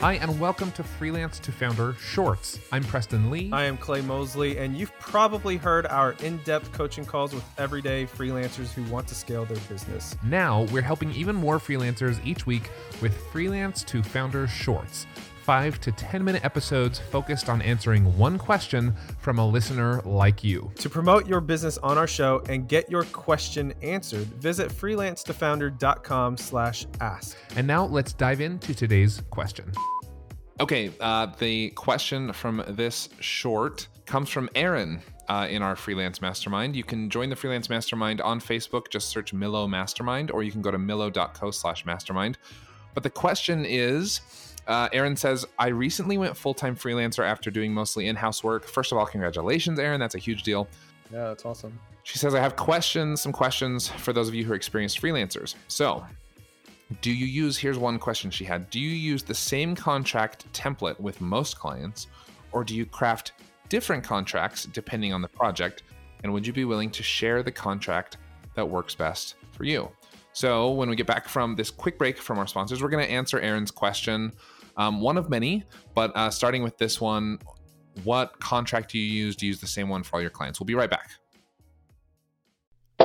Hi, and welcome to Freelance to Founder Shorts. I'm Preston Lee. I am Clay Mosley, and you've probably heard our in depth coaching calls with everyday freelancers who want to scale their business. Now, we're helping even more freelancers each week with Freelance to Founder Shorts. Five to 10 minute episodes focused on answering one question from a listener like you. To promote your business on our show and get your question answered, visit freelancetofounder.com slash ask. And now let's dive into today's question. Okay, uh, the question from this short comes from Aaron uh, in our freelance mastermind. You can join the freelance mastermind on Facebook. Just search Millo Mastermind, or you can go to millo.co slash mastermind. But the question is uh, Aaron says, I recently went full time freelancer after doing mostly in house work. First of all, congratulations, Aaron. That's a huge deal. Yeah, that's awesome. She says, I have questions, some questions for those of you who are experienced freelancers. So, do you use, here's one question she had Do you use the same contract template with most clients, or do you craft different contracts depending on the project? And would you be willing to share the contract that works best for you? So, when we get back from this quick break from our sponsors, we're going to answer Aaron's question, um, one of many, but uh, starting with this one what contract do you use? Do you use the same one for all your clients? We'll be right back.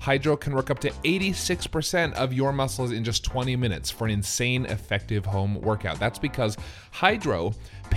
Hydrow can work up to 86% of your muscles in just 20 minutes for an insane effective home workout. That's because Hydrow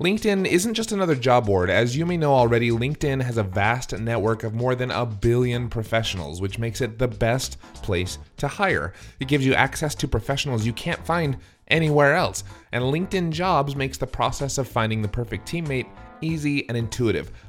LinkedIn isn't just another job board. As you may know already, LinkedIn has a vast network of more than a billion professionals, which makes it the best place to hire. It gives you access to professionals you can't find anywhere else. And LinkedIn Jobs makes the process of finding the perfect teammate easy and intuitive.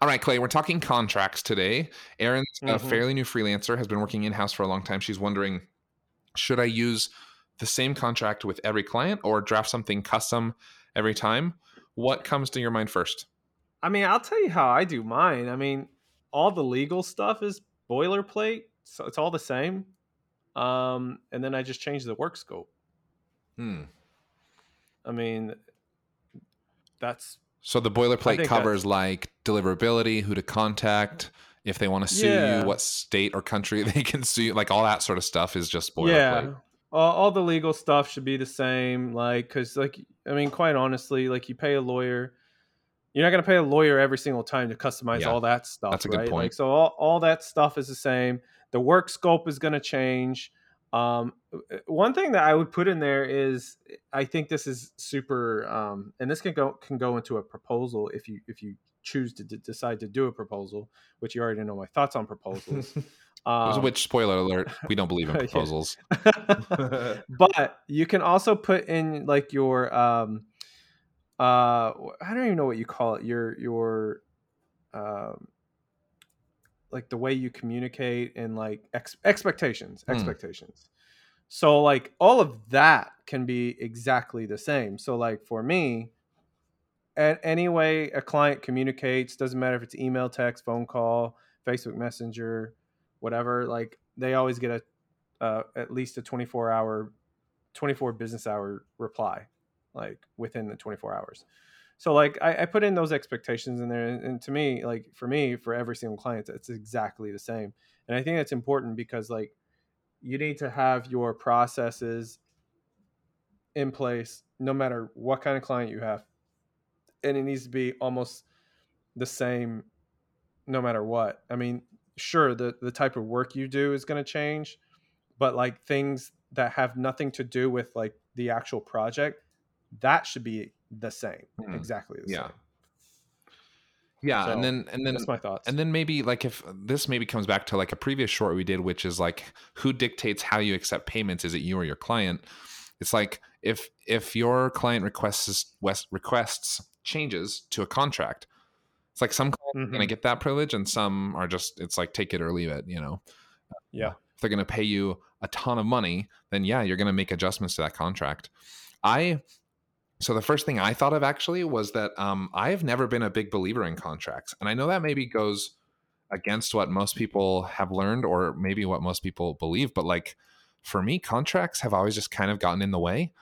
All right, Clay, we're talking contracts today. Erin's a Mhm. fairly new freelancer, has been working in house for a long time. She's wondering should I use the same contract with every client or draft something custom every time? What comes to your mind first? I mean, I'll tell you how I do mine. I mean, all the legal stuff is boilerplate, so it's all the same. Um, and then I just change the work scope. Hmm. I mean, that's So the boilerplate covers like deliverability, who to contact, if they want to sue Yeah. you, what state or country they can sue, you, like all that sort of stuff is just boilerplate. yeah. All, all the legal stuff should be the same. Like, because, like, I mean, quite honestly, like, you pay a lawyer. You're not going to pay a lawyer every single time to customize Yeah, all that stuff. that's a good point. Like, so all, all that stuff is the same. The work scope is going to change. Um, one thing that I would put in there is I think this is super, um, and this can go can go into a proposal if you if you choose to d- decide to do a proposal, which you already know my thoughts on proposals. Um, Which spoiler alert, we don't believe in proposals. but you can also put in like your um uh I don't even know what you call it your your um like the way you communicate and like ex- expectations, Hmm. expectations. So like all of that can be exactly the same. So like for me, and any way a client communicates doesn't matter if it's email, text, phone call, Facebook Messenger, whatever. Like they always get a uh, at least a 24 hour 24 business hour reply like within the 24 hours so like I, I put in those expectations in there and, and to me like for me for every single client it's exactly the same. And i think that's important because like you need to have your processes in place no matter what kind of client you have and it needs to be almost the same no matter what. I mean sure the the type of work you do is going to change but like things that have nothing to do with like the actual project that should be the same Hmm. exactly the Yeah. same Yeah, So, and then and then that's my thoughts and then maybe like if this maybe comes back to like a previous short we did, which is like who dictates how you accept payments? Is it you or your client? It's like if if your client requests requests changes to a contract, it's like some clients are Mhm. going to get that privilege, and some are just it's like take it or leave it. You know, yeah if they're going to pay you a ton of money, then yeah, you're going to make adjustments to that contract. I so the first thing I thought of actually was that um, I have never been a big believer in contracts, and I know that maybe goes against what most people have learned, or maybe what most people believe. But like for me, contracts have always just kind of gotten in the way.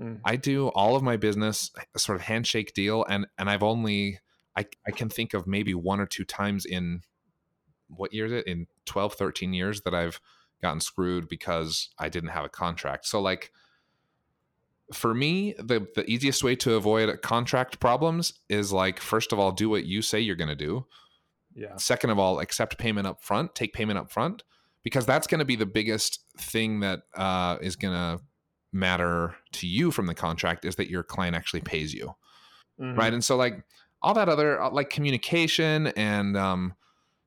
Mm. I do all of my business sort of handshake deal, and and I've only I I can think of maybe one or two times in what year is it in 12 13 years that I've gotten screwed because I didn't have a contract. So like for me, the the easiest way to avoid contract problems is like first of all, do what you say you're going to do. yeah Second of all, accept payment up front, take payment up front because that's going to be the biggest thing that uh, is going to matter to you from the contract is that your client actually pays you Mhm. right and so like all that other uh, like communication and um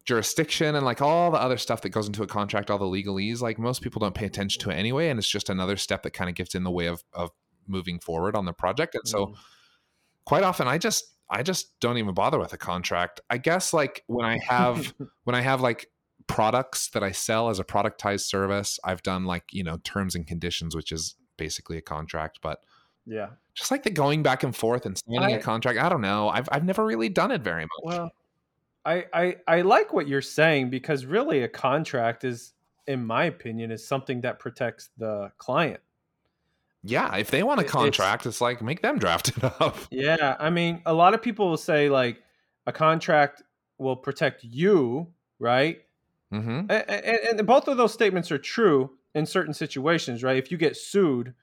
jurisdiction and like all the other stuff that goes into a contract all the legalese like most people don't pay attention to it anyway and it's just another step that kind of gets in the way of of moving forward on the project and so Mhm. quite often i just i just don't even bother with a contract i guess like when i have when i have like products that i sell as a productized service i've done like you know terms and conditions which is basically a contract but yeah just like the going back and forth and signing a I- contract. I don't know. I've I've never really done it very much. Well, I, I I like what you're saying because really a contract is, in my opinion, is something that protects the client. Yeah, if they want a It- it's- contract, it's, like make them draft it up. Yeah, I mean, a lot of people will say like a contract will protect you, right? Mm-hmm. And, and, and both of those statements are true in certain situations, right? If you get sued,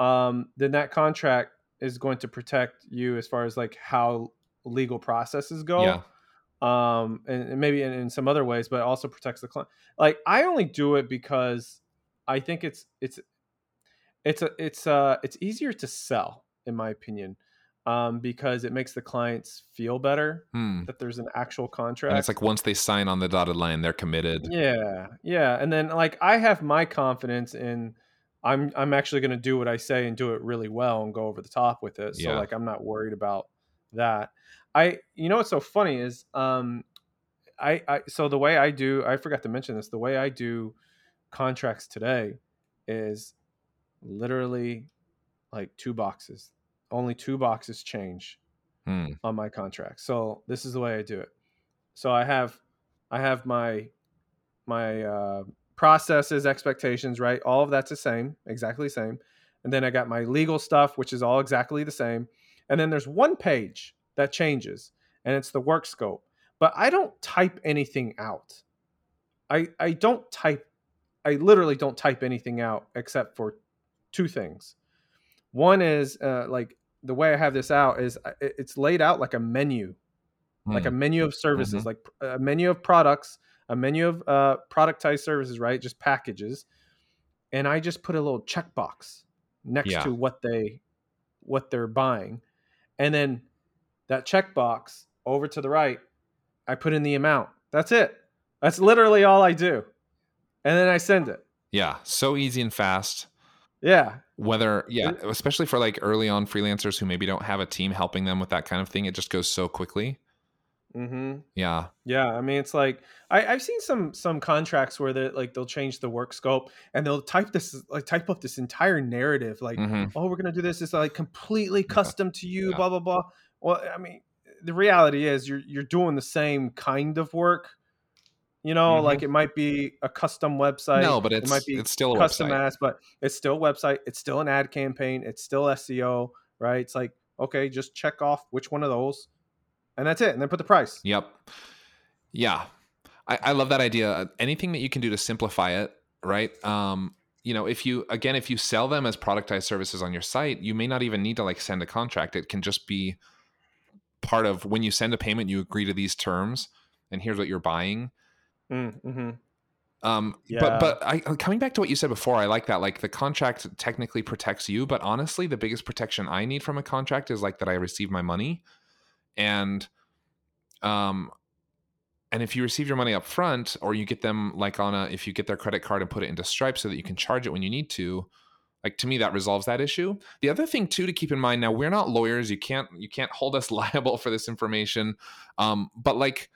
um, then that contract is going to protect you as far as like how legal processes go. Yeah. um and, and maybe in, in some other ways but also protects the client like i only do it because i think it's it's it's a it's uh it's easier to sell in my opinion um because it makes the clients feel better Hmm. that there's an actual contract And it's like once they sign on the dotted line, they're committed. yeah yeah and then like i have my confidence in i'm i'm actually going to do what i say and do it really well and go over the top with it so Yeah. like i'm not worried about that i you know what's so funny is um i i so the way i do i forgot to mention this the way i do contracts today is literally like two boxes only two boxes change Hmm. on my contract. So this is the way I do it. So I have I have my my uh, processes, expectations, right? All of that's the same, exactly the same. And then I got my legal stuff, which is all exactly the same. And then there's one page that changes, and it's the work scope. But I don't type anything out. I I don't type. I literally don't type anything out except for two things. One is uh, like the way I have this out is uh, it's laid out like a menu, like a Hmm. menu of services, like a menu of products, a menu of uh, productized services, right? Just packages, and I just put a little checkbox next Yeah. to what they what they're buying, and then that checkbox over to the right, I put in the amount. That's it. That's literally all I do, and then I send it. yeah, so easy and fast. Yeah, Whether yeah, especially for like early on freelancers who maybe don't have a team helping them with that kind of thing, it just goes so quickly. Mm-hmm. Yeah. Yeah, I mean, it's like I, I've seen some some contracts where they like they'll change the work scope and they'll type this like type up this entire narrative like, Mhm. oh, we're gonna do this. It's like completely custom to you, Yeah. blah blah blah. Well, I mean, the reality is you're you're doing the same kind of work. You know, Mhm. like it might be a custom website. No, but it might be it's still a custom website. ads, but it's still a website. It's still an ad campaign. It's still SEO, right? It's like okay, just check off which one of those, and that's it, and then put the price. Yep. Yeah. I, I love that idea. Uh, Anything that you can do to simplify it, right? Um, you know, if you again, if you sell them as productized services on your site, you may not even need to like send a contract. It can just be part of when you send a payment, you agree to these terms, and here's what you're buying. Mm-hmm. Um, Yeah. but but I coming back to what you said before, I like that. Like the contract technically protects you, but honestly, the biggest protection I need from a contract is like that I receive my money, and um, and if you receive your money up front, or you get them like on a if you get their credit card and put it into Stripe so that you can charge it when you need to, like to me that resolves that issue. The other thing too to keep in mind now, we're not lawyers. You can't you can't hold us liable for this information, um, but like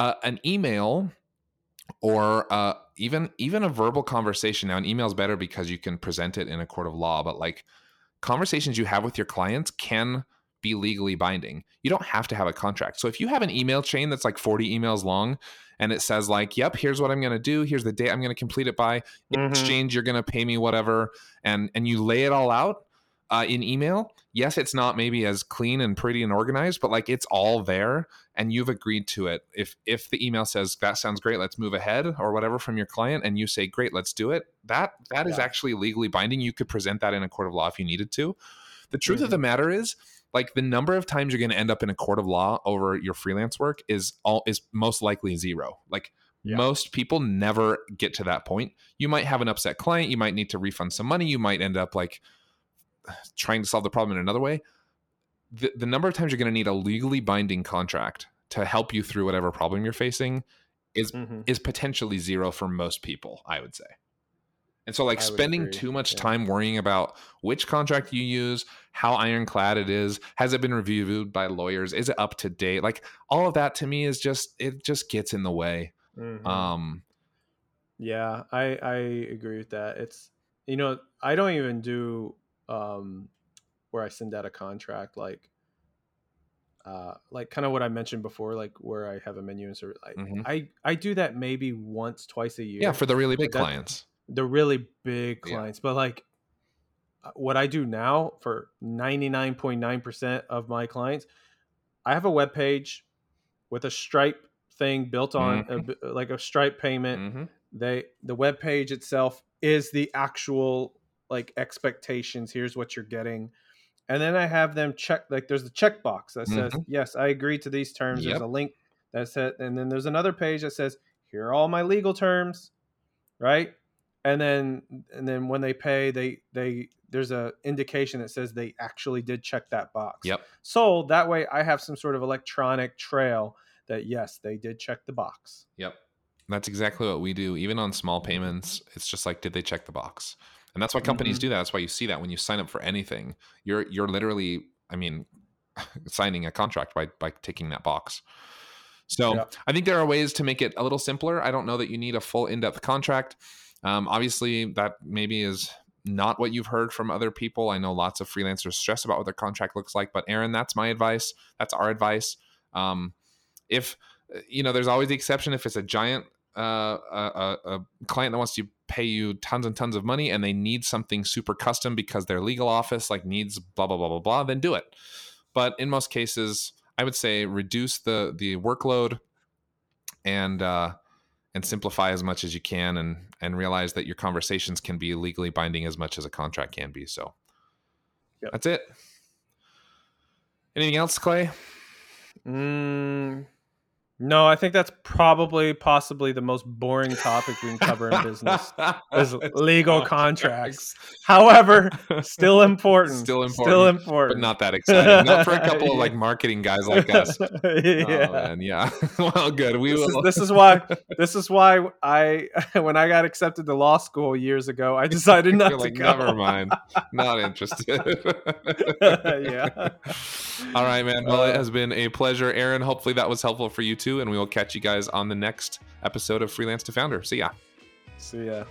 uh, an email or uh, even even a verbal conversation. Now, an email is better because you can present it in a court of law, but like conversations you have with your clients can be legally binding. You don't have to have a contract. So if you have an email chain that's like 40 emails long and it says like, "Yep, here's what I'm going to do. Here's the date I'm going to complete it by. In Mhm. exchange, you're going to pay me whatever," and and you lay it all out uh, in email. Yes, it's not maybe as clean and pretty and organized, but like it's all there, and you've agreed to it. If if the email says that sounds great, let's move ahead or whatever from your client, and you say great, let's do it. That that is Yeah. actually legally binding. You could present that in a court of law if you needed to. The truth of Mhm. the matter is, like the number of times you're going to end up in a court of law over your freelance work is all is most likely zero. Like Yeah. most people never get to that point. You might have an upset client. You might need to refund some money. You might end up like trying to solve the problem in another way. The, the number of times you're going to need a legally binding contract to help you through whatever problem you're facing is Mhm. is potentially zero for most people, I would say. And so, like, I spending too much yeah. time worrying about which contract you use, how ironclad it is, has it been reviewed by lawyers, is it up to date? Like, all of that to me is just, it just gets in the way. Mhm. Um, Yeah, I I agree with that. It's you know I don't even do um where I send out a contract like uh like kind of what I mentioned before like where I have a menu and so I Mhm. I, I do that maybe once twice a year. yeah, for the really big clients. the really big Yeah. clients, but like uh, what I do now for 99.9% of my clients, I have a web page with a Stripe thing built on a b like a Stripe payment hmm they the web page itself is the actual like expectations here's what you're getting and then i have them check like there's the checkbox that says Mhm. yes i agree to these terms Yep. there's a link that says and then there's another page that says here are all my legal terms right and then and then when they pay they they there's a indication that says they actually did check that box Yep. so that way i have some sort of electronic trail that yes they did check the box Yep. That's exactly what we do. Even on small payments, it's just like, did they check the box? And that's why companies Mhm. do that. That's why you see that when you sign up for anything, you're you're literally, I mean, signing a contract by by ticking that box. So Yeah. I think there are ways to make it a little simpler. I don't know that you need a full in-depth contract. Um, obviously, that maybe is not what you've heard from other people. I know lots of freelancers stress about what their contract looks like, but Aaron, that's my advice. That's our advice. Um, if you know, there's always the exception if it's a giant uh, a, a, a client that wants to pay you tons and tons of money and they need something super custom because their legal office like needs blah blah blah blah blah, then do it. But in most cases, I would say reduce the the workload and uh, and simplify as much as you can, and and realize that your conversations can be legally binding as much as a contract can be. So Yep. that's it. Anything else, Clay? Mm, No, I think that's probably possibly the most boring topic we can cover in business is legal contracts. However, still important. Still important, Still important. but not that exciting. Not for a couple of like marketing guys like us. yeah. Oh, man, yeah. well, good. We This is, will. this is why this is why I when I got accepted to law school years ago, I decided not to like, go. never mind. Not interested. yeah. All right, man. Well, it Uh, has been a pleasure, Aaron. Hopefully that was helpful for you too, and we will catch you guys on the next episode of Freelance to Founder. See ya. See ya.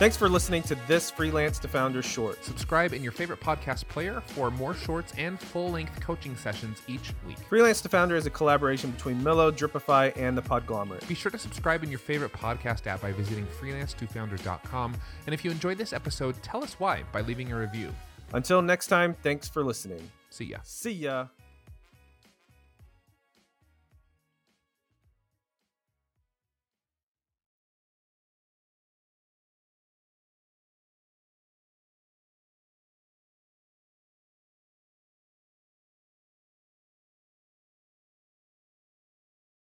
Thanks for listening to this Freelance to Founder short. Subscribe in your favorite podcast player for more shorts and full length coaching sessions each week. Freelance to Founder is a collaboration between Millo, Dripify, and the Podglomerate. Be sure to subscribe in your favorite podcast app by visiting freelance2founder.com. And if you enjoyed this episode, tell us why by leaving a review. Until next time, thanks for listening. See ya. See ya.